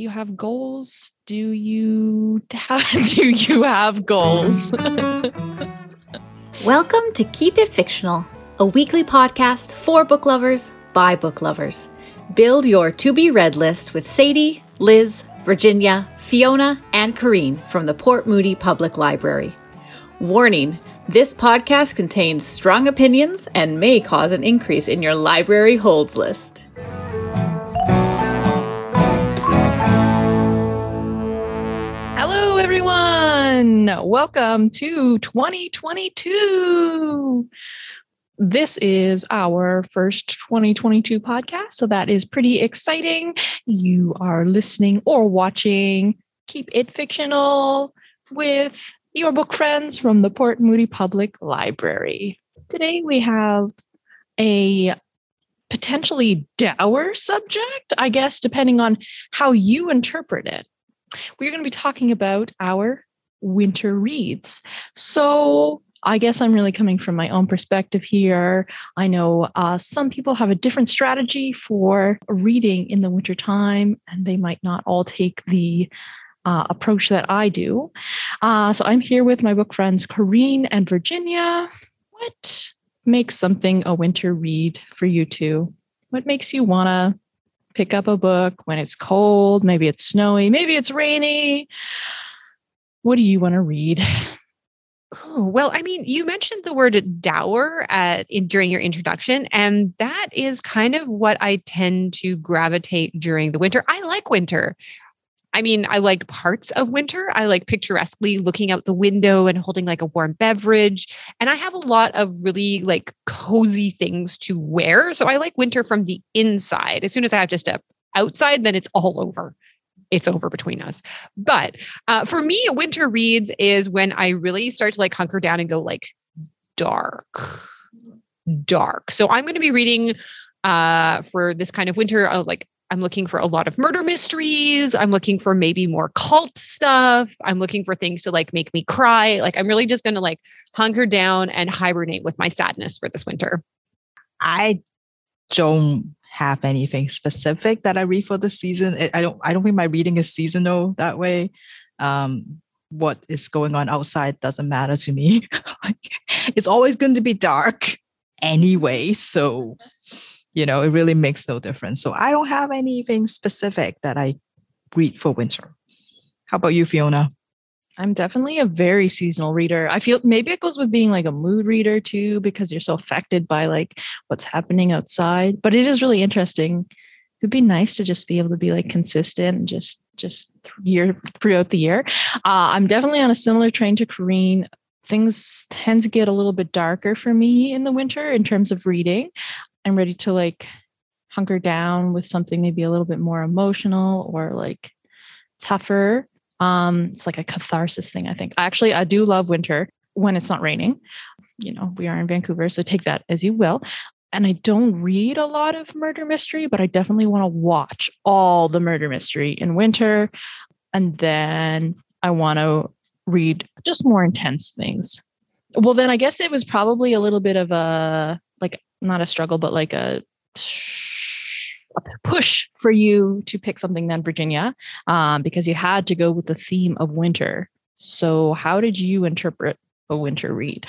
do you have goals? Do you have, do you have goals? Welcome to Keep It Fictional, a weekly podcast for book lovers by book lovers. Build your to be read list with Sadie, Liz, Virginia, Fiona, and Corrine from the Port Moody Public Library. Warning this podcast contains strong opinions and may cause an increase in your library holds list. Everyone. Welcome to 2022. This is our first 2022 podcast, so that is pretty exciting. You are listening or watching Keep It Fictional with your book friends from the Port Moody Public Library. Today we have a potentially dour subject, I guess, depending on how you interpret it. We're going to be talking about our winter reads. So, I guess I'm really coming from my own perspective here. I know uh, some people have a different strategy for reading in the wintertime, and they might not all take the uh, approach that I do. Uh, so I'm here with my book friends, Corrine and Virginia. What makes something a winter read for you two? What makes you want to pick up a book when it's cold? Maybe it's snowy, maybe it's rainy. What do you want to read? Well, I mean, you mentioned the word dour at, in, during your introduction, and that is kind of what I tend to gravitate during the winter. I like winter. I mean, I like parts of winter. I like picturesquely looking out the window and holding like a warm beverage. And I have a lot of really like cozy things to wear. So I like winter from the inside. As soon as I have to step outside, then it's all over. It's over between us. But uh, for me, winter reads is when I really start to like hunker down and go like dark, dark. So I'm going to be reading uh, for this kind of winter, uh, like I'm looking for a lot of murder mysteries. I'm looking for maybe more cult stuff. I'm looking for things to like make me cry. Like I'm really just going to like hunker down and hibernate with my sadness for this winter. I don't have anything specific that I read for the season. I don't I don't think my reading is seasonal that way. Um what is going on outside doesn't matter to me. it's always going to be dark anyway, so you know, it really makes no difference. So I don't have anything specific that I read for winter. How about you, Fiona? I'm definitely a very seasonal reader. I feel maybe it goes with being like a mood reader too, because you're so affected by like what's happening outside. But it is really interesting. It'd be nice to just be able to be like consistent and just just year throughout the year. Uh, I'm definitely on a similar train to Corrine things tend to get a little bit darker for me in the winter in terms of reading. I'm ready to like hunker down with something maybe a little bit more emotional or like tougher. Um, it's like a catharsis thing, I think. Actually, I do love winter when it's not raining. You know, we are in Vancouver, so take that as you will. And I don't read a lot of murder mystery, but I definitely want to watch all the murder mystery in winter. And then I want to read just more intense things. Well, then I guess it was probably a little bit of a like not a struggle, but like a, a push for you to pick something then, Virginia, um, because you had to go with the theme of winter. So, how did you interpret a winter read?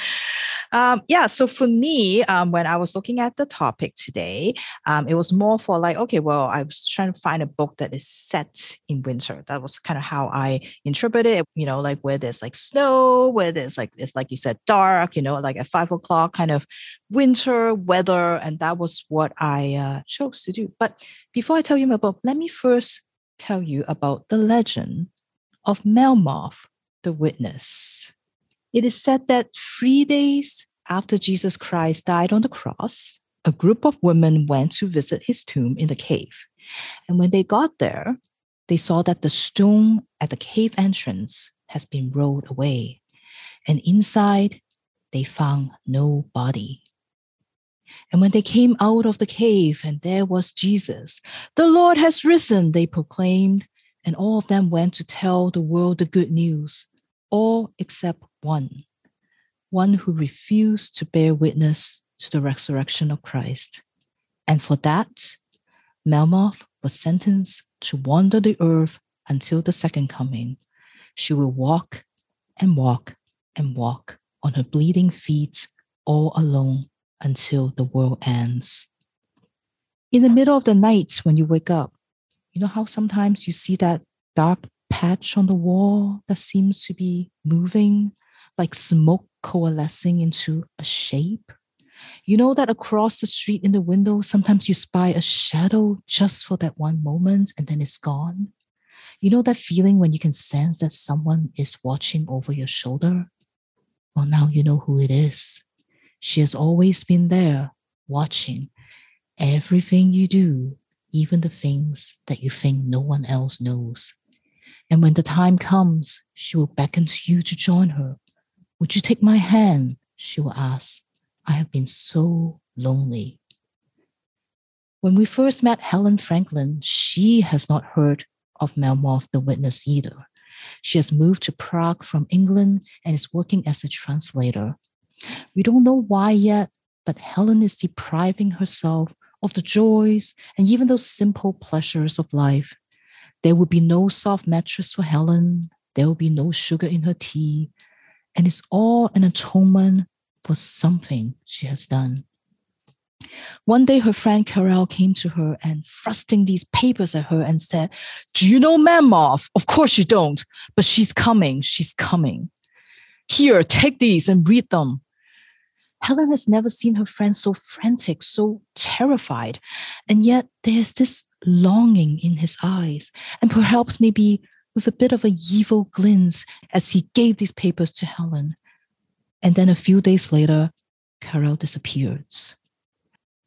Um, yeah, so for me, um, when I was looking at the topic today, um, it was more for like, okay, well, I was trying to find a book that is set in winter. That was kind of how I interpreted it, you know, like where there's like snow, where there's like, it's like you said, dark, you know, like at five o'clock kind of winter weather. And that was what I uh, chose to do. But before I tell you my book, let me first tell you about the legend of Melmoth, the witness. It is said that three days after Jesus Christ died on the cross, a group of women went to visit his tomb in the cave. And when they got there, they saw that the stone at the cave entrance has been rolled away. And inside, they found no body. And when they came out of the cave, and there was Jesus, the Lord has risen, they proclaimed. And all of them went to tell the world the good news, all except one, one who refused to bear witness to the resurrection of Christ. And for that, Melmoth was sentenced to wander the earth until the second coming. She will walk and walk and walk on her bleeding feet all alone until the world ends. In the middle of the night, when you wake up, you know how sometimes you see that dark patch on the wall that seems to be moving, like smoke coalescing into a shape? You know that across the street in the window, sometimes you spy a shadow just for that one moment and then it's gone? You know that feeling when you can sense that someone is watching over your shoulder? Well, now you know who it is. She has always been there, watching everything you do, even the things that you think no one else knows. And when the time comes, she will beckon to you to join her. Would you take my hand? She will ask. I have been so lonely. When we first met Helen Franklin, she has not heard of Melmoth the Witness either. She has moved to Prague from England and is working as a translator. We don't know why yet, but Helen is depriving herself of the joys and even those simple pleasures of life. There will be no soft mattress for Helen. There will be no sugar in her tea. And it's all an atonement for something she has done. One day, her friend Carol came to her and thrusting these papers at her and said, Do you know Melmoth? Of course you don't, but she's coming. She's coming. Here, take these and read them. Helen has never seen her friend so frantic, so terrified. And yet there's this longing in his eyes, and perhaps maybe with a bit of a evil glint as he gave these papers to Helen. And then a few days later, Carol disappears.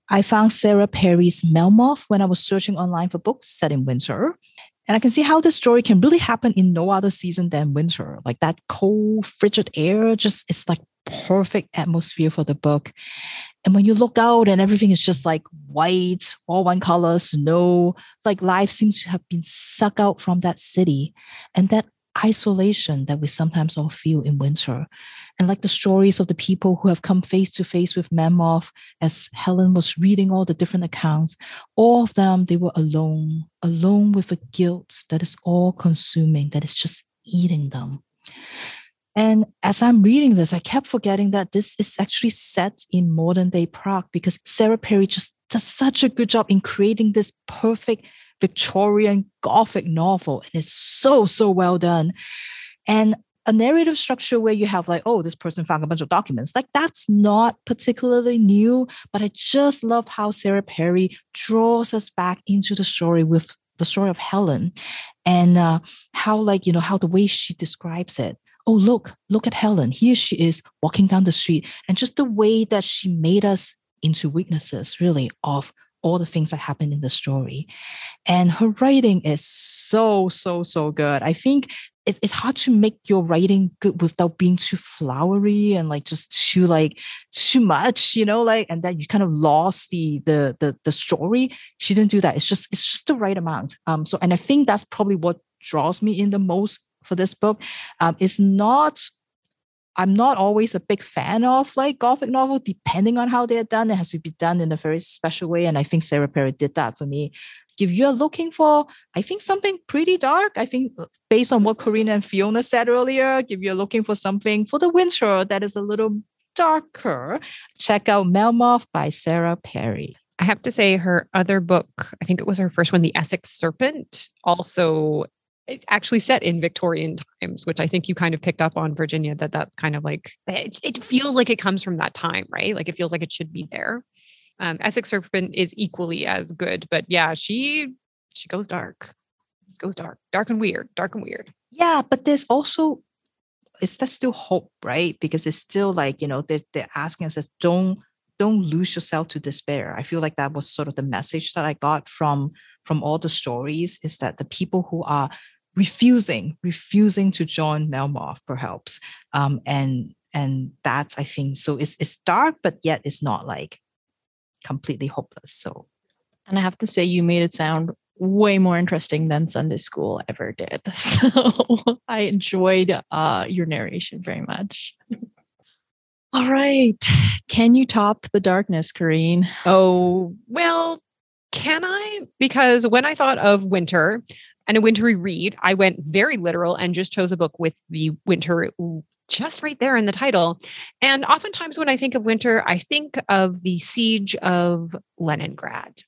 I found Sarah Perry's Melmoth when I was searching online for books set in winter. And I can see how this story can really happen in no other season than winter. Like that cold, frigid air just is like perfect atmosphere for the book. And when you look out and everything is just like white, all one color, snow, like life seems to have been sucked out from that city. And that isolation that we sometimes all feel in winter. And like the stories of the people who have come face to face with Melmoth, as Helen was reading all the different accounts, all of them, they were alone, alone with a guilt that is all consuming, that is just eating them. And as I'm reading this, I kept forgetting that this is actually set in modern day Prague because Sarah Perry just does such a good job in creating this perfect Victorian Gothic novel. And it's so, so well done. And a narrative structure where you have like, oh, this person found a bunch of documents. Like that's not particularly new, but I just love how Sarah Perry draws us back into the story with the story of Helen and uh, how like, you know, how the way she describes it. Oh, look, look at Helen. Here she is walking down the street. And just the way that she made us into witnesses, really, of all the things that happen in the story. And her writing is so, so, so good. I think it's, it's hard to make your writing good without being too flowery and like just too like too much, you know, like and then you kind of lost the the the the story. She didn't do that. It's just it's just the right amount. Um so and I think that's probably what draws me in the most for this book. Um it's not I'm not always a big fan of like gothic novel, depending on how they're done. It has to be done in a very special way. And I think Sarah Perry did that for me. If you're looking for, I think something pretty dark, I think uh, based on what Karina and Fiona said earlier, if you're looking for something for the winter that is a little darker, check out Melmoth by Sarah Perry. I have to say, her other book, I think it was her first one, The Essex Serpent, also it's actually set in Victorian times, which I think you kind of picked up on Virginia that that's kind of like it, it feels like it comes from that time, right? Like it feels like it should be there. Um, Essex Serpent is equally as good, but yeah, she she goes dark, goes dark, dark and weird, dark and weird. Yeah, but there's also is that still hope, right? Because it's still like you know they're, they're asking us don't don't lose yourself to despair. I feel like that was sort of the message that I got from from all the stories is that the people who are refusing, refusing to join Melmoth, perhaps. Um, and and that's I think so. It's it's dark, but yet it's not like completely hopeless. So, and I have to say, you made it sound way more interesting than Sunday school ever did. So I enjoyed uh, your narration very much. All right. Can you top the darkness, Corrine? Oh, well, Can I? Because when I thought of winter and a wintry read, I went very literal and just chose a book with the winter just right there in the title. And oftentimes when I think of winter, I think of the siege of Leningrad.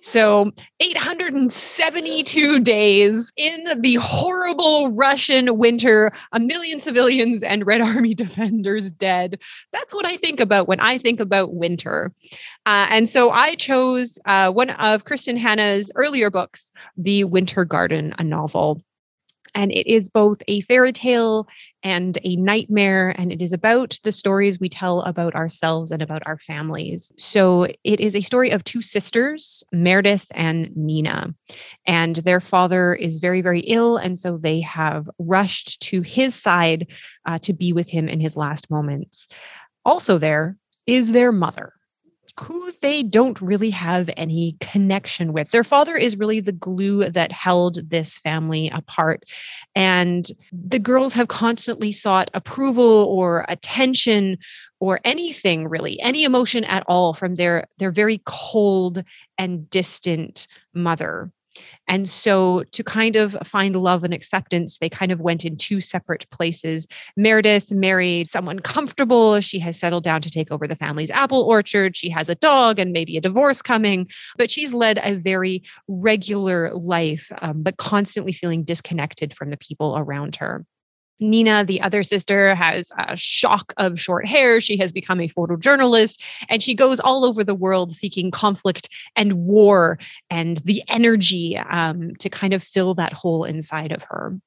So 872 days in the horrible Russian winter, a million civilians and Red Army defenders dead. That's what I think about when I think about winter. Uh, and so I chose uh, one of Kristin Hannah's earlier books, The Winter Garden, a novel. And it is both a fairy tale and a nightmare. And it is about the stories we tell about ourselves and about our families. So it is a story of two sisters, Meredith and Nina. And their father is very, very ill. And so they have rushed to his side uh, to be with him in his last moments. Also, there is their mother who they don't really have any connection with. Their father is really the glue that held this family apart. And the girls have constantly sought approval or attention or anything really, any emotion at all from their, their very cold and distant mother. And so, to kind of find love and acceptance, they kind of went in two separate places. Meredith married someone comfortable. She has settled down to take over the family's apple orchard. She has a dog and maybe a divorce coming, but she's led a very regular life, um, but constantly feeling disconnected from the people around her. Nina, the other sister, has a shock of short hair. She has become a photojournalist and she goes all over the world seeking conflict and war and the energy um, to kind of fill that hole inside of her.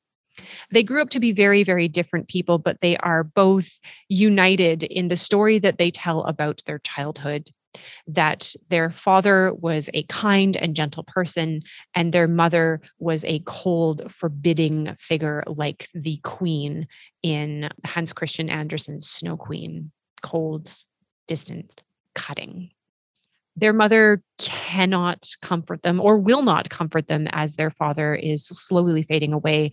They grew up to be very, very different people, but they are both united in the story that they tell about their childhood that their father was a kind and gentle person, and their mother was a cold, forbidding figure like the queen in Hans Christian Andersen's Snow Queen cold, distant, cutting. Their mother cannot comfort them or will not comfort them as their father is slowly fading away.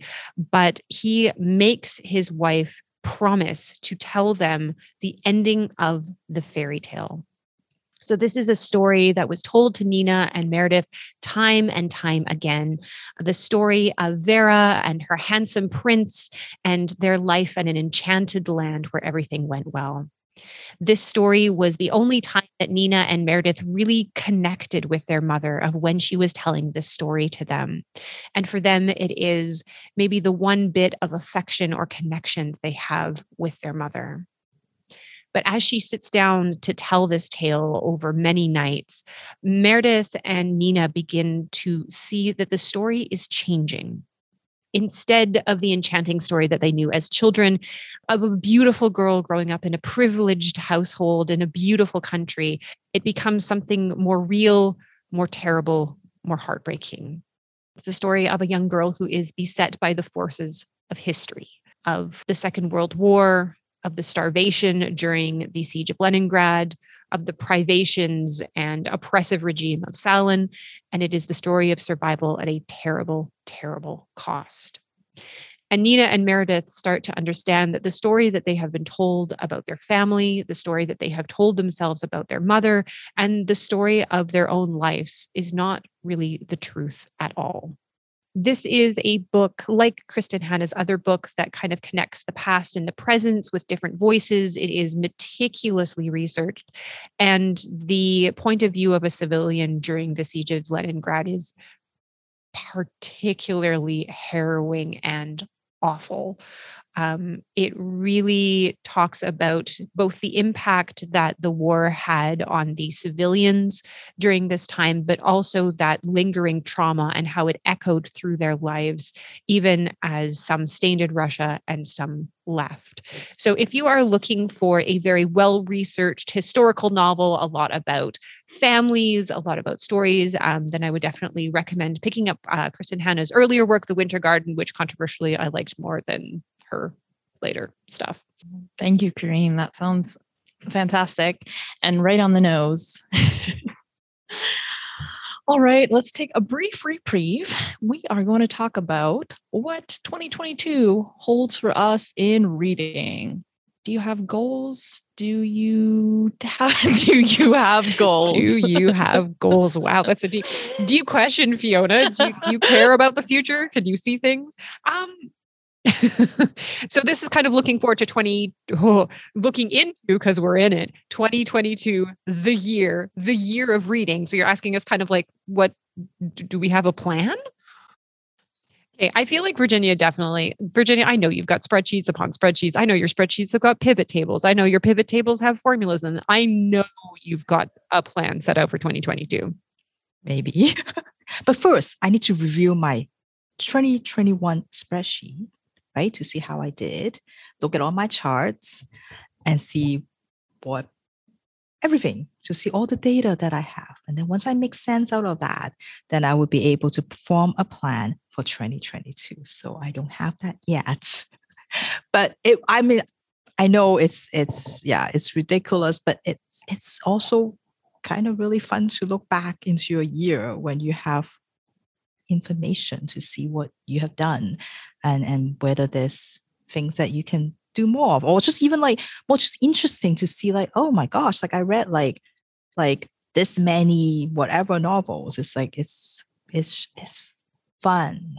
But he makes his wife promise to tell them the ending of the fairy tale so, this is a story that was told to Nina and Meredith time and time again. The story of Vera and her handsome prince and their life in an enchanted land where everything went well. This story was the only time that Nina and Meredith really connected with their mother of when she was telling this story to them. And for them, it is maybe the one bit of affection or connection they have with their mother. But as she sits down to tell this tale over many nights, Meredith and Nina begin to see that the story is changing. Instead of the enchanting story that they knew as children of a beautiful girl growing up in a privileged household in a beautiful country, it becomes something more real, more terrible, more heartbreaking. It's the story of a young girl who is beset by the forces of history, of the Second World War, of the starvation during the siege of Leningrad, of the privations and oppressive regime of Stalin. And it is the story of survival at a terrible, terrible cost. And Nina and Meredith start to understand that the story that they have been told about their family, the story that they have told themselves about their mother, and the story of their own lives is not really the truth at all this is a book like Kristin Hannah's other book that kind of connects the past and the present with different voices. It is meticulously researched. And the point of view of a civilian during the siege of Leningrad is particularly harrowing and awful. Um, it really talks about both the impact that the war had on the civilians during this time, but also that lingering trauma and how it echoed through their lives, even as some stayed in Russia and some left. So, if you are looking for a very well researched historical novel, a lot about families, a lot about stories, um, then I would definitely recommend picking up uh, Kristin Hannah's earlier work, The Winter Garden, which controversially I liked more than her later stuff. Thank you, Corrine. That sounds fantastic and right on the nose. All right, let's take a brief reprieve. We are going to talk about what 2022 holds for us in reading. do you have goals? Do you have, do you have goals? Do you have goals? Wow, that's a deep deep question, Fiona. Do you, do you care about the future? Can you see things? Um so this is kind of looking forward to 20 oh, looking into because we're in it 2022 the year the year of reading so you're asking us kind of like what do we have a plan Okay, I feel like Virginia definitely, Virginia, I know you've got spreadsheets upon spreadsheets. I know your spreadsheets have got pivot tables. I know your pivot tables have formulas and I know you've got a plan set out for 2022. Maybe. but first, I need to review my 2021 spreadsheet, right? To see how I did, look at all my charts and see what everything to see all the data that I have. And then once I make sense out of that, then I will be able to form a plan for 2022. So I don't have that yet. but it, I mean, I know it's it's yeah, it's ridiculous, but it's it's also kind of really fun to look back into a year when you have information to see what you have done and and whether there's things that you can do more of or just even like well just interesting to see like oh my gosh like i read like like this many whatever novels. It's like it's it's it's fun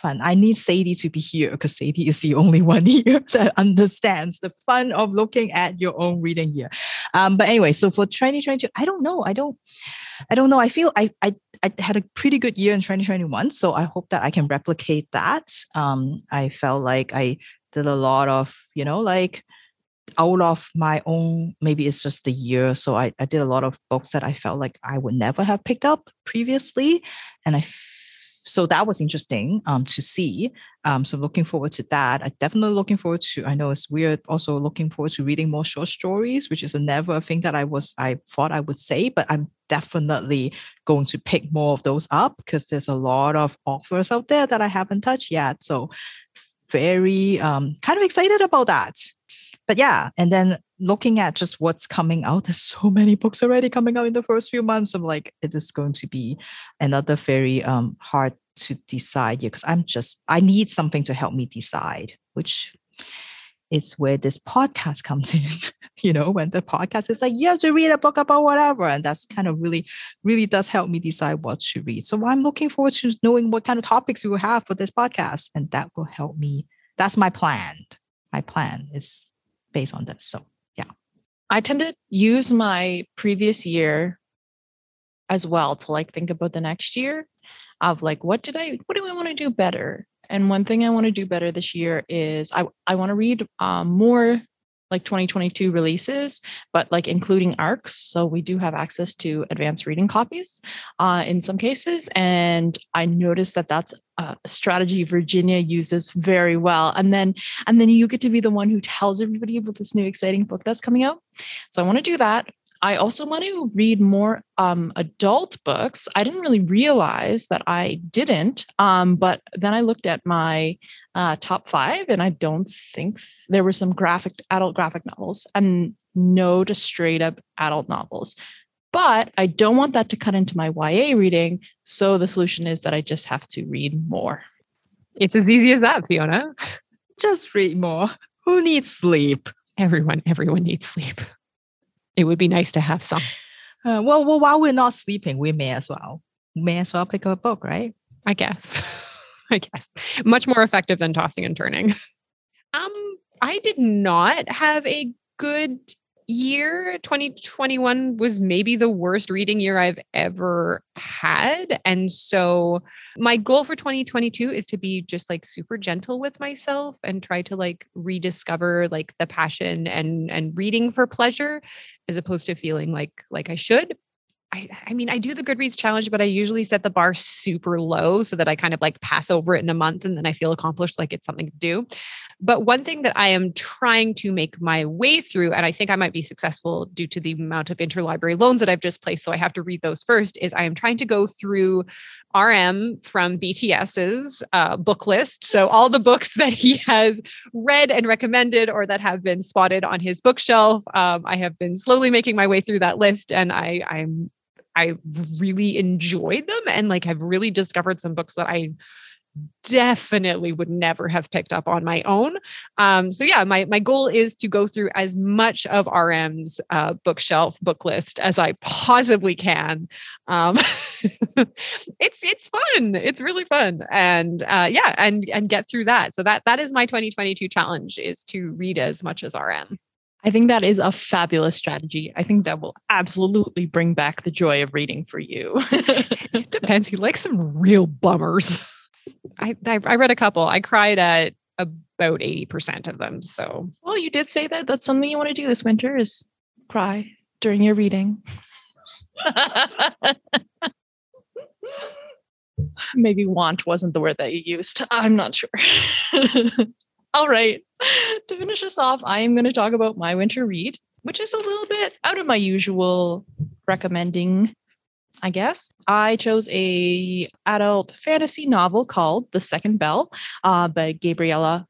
fun. I need sadie to be here because sadie is the only one here that understands the fun of looking at your own reading year um but anyway so for 2022 i don't know i don't i don't know. I feel i i I had a pretty good year in 2021, so I hope that I can replicate that. Um, I felt like I did a lot of, you know, like out of my own, maybe it's just the year. So I, I did a lot of books that I felt like I would never have picked up previously. And I so that was interesting um, to see. Um, so looking forward to that. I definitely looking forward to. I know it's weird. Also looking forward to reading more short stories, which is a never a thing that I was I thought I would say, but I'm definitely going to pick more of those up because there's a lot of offers out there that I haven't touched yet. So very um, kind of excited about that. But yeah, and then looking at just what's coming out, there's so many books already coming out in the first few months. I'm like, it is going to be another very um, hard to decide here because I'm just I need something to help me decide, which is where this podcast comes in. you know, when the podcast is like, you have to read a book about whatever. And that's kind of really, really does help me decide what to read. So I'm looking forward to knowing what kind of topics we will have for this podcast. And that will help me. That's my plan. My plan is based on this. So yeah. I tend to use my previous year as well to like think about the next year of like what did I what do I want to do better? And one thing I want to do better this year is I I want to read um, more like 2022 releases, but like including ARCs. So we do have access to advanced reading copies uh, in some cases. And I noticed that that's a strategy Virginia uses very well. And then and then you get to be the one who tells everybody about this new exciting book that's coming out. So I want to do that. I also want to read more um, adult books. I didn't really realize that I didn't, um, but then I looked at my uh, top five, and I don't think there were some graphic adult graphic novels, and no to straight up adult novels. But I don't want that to cut into my YA reading. So the solution is that I just have to read more. It's as easy as that, Fiona. Just read more. Who needs sleep? Everyone, everyone needs sleep it would be nice to have some. Uh, well, well, while we're not sleeping, we may as well may as well pick up a book, right? I guess. I guess much more effective than tossing and turning. Um, I did not have a good year 2021 was maybe the worst reading year I've ever had. And so my goal for 2022 is to be just like super gentle with myself and try to like rediscover like the passion and and reading for pleasure as opposed to feeling like like I should. I, I mean, I do the Goodreads challenge, but I usually set the bar super low so that I kind of like pass over it in a month and then I feel accomplished, like it's something to do. But one thing that I am trying to make my way through, and I think I might be successful due to the amount of interlibrary loans that I've just placed, so I have to read those first, is I am trying to go through RM from BTS's uh, book list. So all the books that he has read and recommended or that have been spotted on his bookshelf. Um, I have been slowly making my way through that list and I, I'm I really enjoyed them and like have really discovered some books that I definitely would never have picked up on my own. Um, so yeah, my my goal is to go through as much of RM's uh, bookshelf book list as I possibly can. Um, it's it's fun. It's really fun, and uh, yeah, and and get through that. So that that is my 2022 challenge is to read as much as RM. I think that is a fabulous strategy. I think that will absolutely bring back the joy of reading for you. it depends. You like some real bummers. I, I, I read a couple. I cried at about 80% of them. So well, you did say that that's something you want to do this winter is cry during your reading. Maybe want wasn't the word that you used. I'm not sure. All right. To finish us off, I am going to talk about my winter read, which is a little bit out of my usual recommending, I guess. I chose a adult fantasy novel called The Second Bell uh, by Gabriela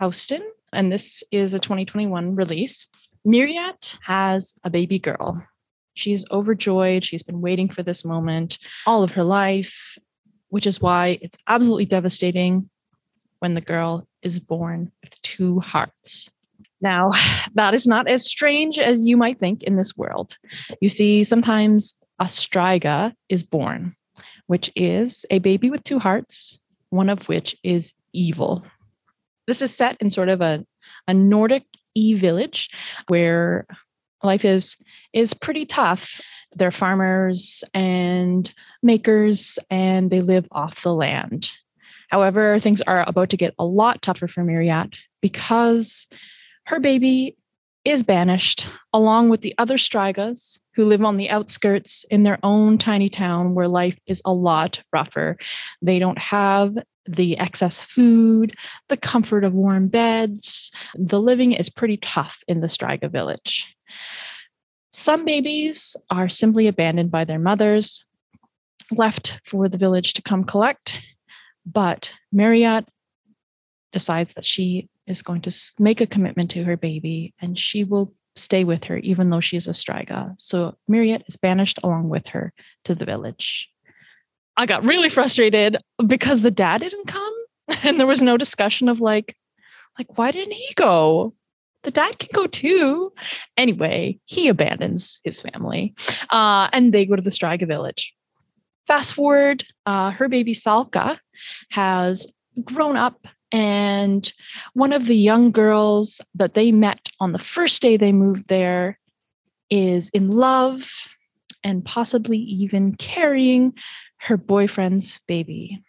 Houston, and this is a 2021 release. Miriat has a baby girl. She's overjoyed. She's been waiting for this moment all of her life, which is why it's absolutely devastating when the girl is born with two hearts. Now, that is not as strange as you might think in this world. You see, sometimes a striga is born, which is a baby with two hearts, one of which is evil. This is set in sort of a, a Nordic e village where life is is pretty tough. They're farmers and makers and they live off the land. However, things are about to get a lot tougher for Miriat because her baby is banished along with the other Strigas who live on the outskirts in their own tiny town where life is a lot rougher. They don't have the excess food, the comfort of warm beds. The living is pretty tough in the Striga village. Some babies are simply abandoned by their mothers, left for the village to come collect. But Miriat decides that she is going to make a commitment to her baby and she will stay with her even though she's a Striga. So Miriat is banished along with her to the village. I got really frustrated because the dad didn't come and there was no discussion of like like why didn't he go? The dad can go too. Anyway, he abandons his family uh, and they go to the Striga village. Fast forward, uh, her baby Salka has grown up, and one of the young girls that they met on the first day they moved there is in love and possibly even carrying her boyfriend's baby.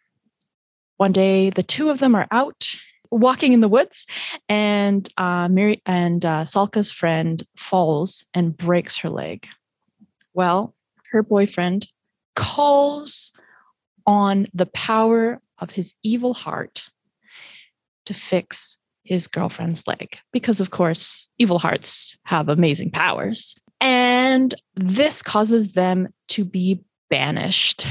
One day, the two of them are out walking in the woods, and uh, Mary and uh, Salka's friend falls and breaks her leg. Well, her boyfriend calls on the power of his evil heart to fix his girlfriend's leg. Because of course evil hearts have amazing powers. And this causes them to be banished.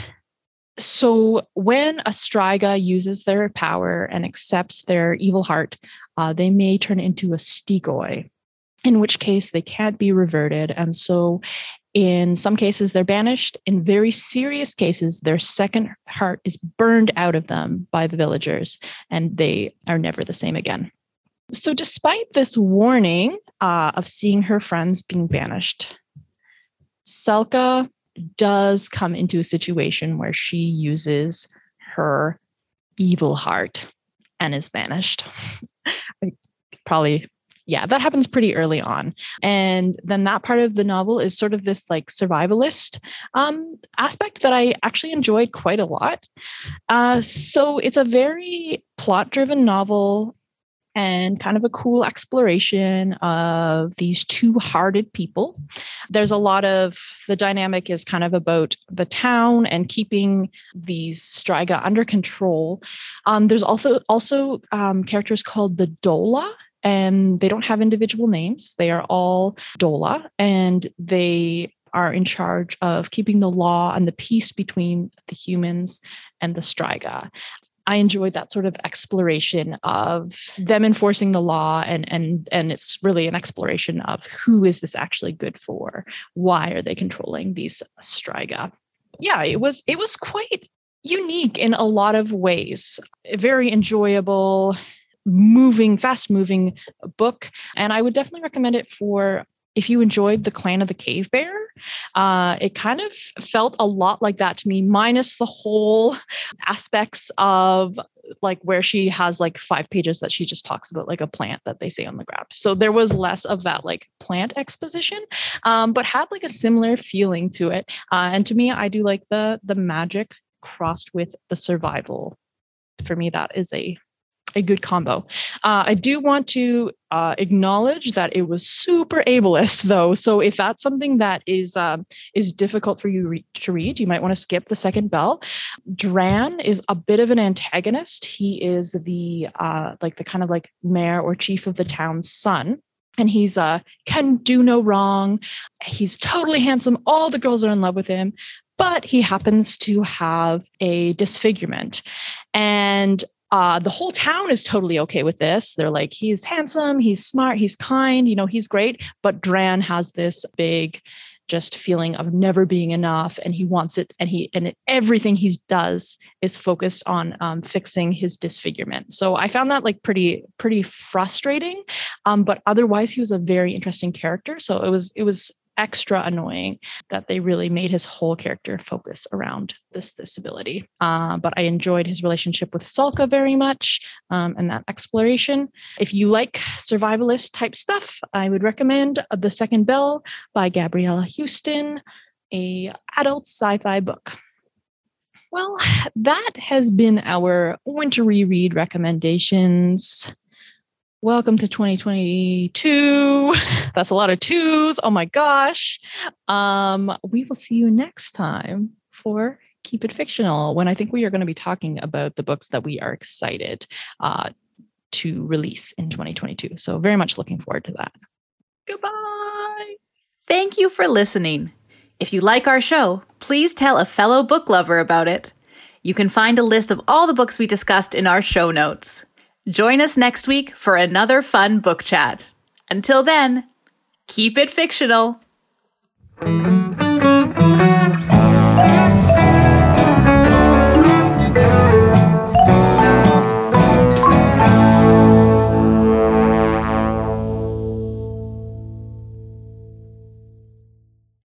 So when a striga uses their power and accepts their evil heart uh, they may turn into a stigoi in which case they can't be reverted. And so in some cases, they're banished. In very serious cases, their second heart is burned out of them by the villagers and they are never the same again. So, despite this warning uh, of seeing her friends being banished, Salka does come into a situation where she uses her evil heart and is banished. Probably yeah, that happens pretty early on. And then that part of the novel is sort of this like survivalist um, aspect that I actually enjoyed quite a lot. Uh, so it's a very plot driven novel and kind of a cool exploration of these two hearted people. There's a lot of the dynamic is kind of about the town and keeping these Striga under control. Um, there's also also um, characters called the Dola, and they don't have individual names. They are all Dola, and they are in charge of keeping the law and the peace between the humans and the Striga. I enjoyed that sort of exploration of them enforcing the law and and and it's really an exploration of who is this actually good for? Why are they controlling these Striga? Yeah, it was it was quite unique in a lot of ways. Very enjoyable, moving, fast moving book. And I would definitely recommend it for if you enjoyed the clan of the cave bear uh, it kind of felt a lot like that to me minus the whole aspects of like where she has like five pages that she just talks about like a plant that they say on the ground. So there was less of that like plant exposition um, but had like a similar feeling to it. Uh, and to me i do like the the magic crossed with the survival. For me that is a a good combo. Uh, I do want to uh, acknowledge that it was super ableist, though. So if that's something that is um, is difficult for you re- to read, you might want to skip the second bell. Dran is a bit of an antagonist. He is the uh, like the kind of like mayor or chief of the town's son and he's uh can do no wrong he's totally handsome all the girls are in love with him but he happens to have a disfigurement and uh, the whole town is totally okay with this. They're like, he's handsome, he's smart, he's kind, you know, he's great. But Dran has this big, just feeling of never being enough, and he wants it, and he and everything he does is focused on um, fixing his disfigurement. So I found that like pretty pretty frustrating, um, but otherwise he was a very interesting character. So it was it was extra annoying that they really made his whole character focus around this disability. Uh, but I enjoyed his relationship with Salka very much um, and that exploration. If you like survivalist type stuff, I would recommend The Second Bell by Gabriela Houston, a adult sci-fi book. Well, that has been our winter reread recommendations. Welcome to 2022. That's a lot of twos. Oh my gosh. Um, we will see you next time for Keep It Fictional when I think we are going to be talking about the books that we are excited uh, to release in 2022. So, very much looking forward to that. Goodbye. Thank you for listening. If you like our show, please tell a fellow book lover about it. You can find a list of all the books we discussed in our show notes. Join us next week for another fun book chat. Until then, keep it fictional.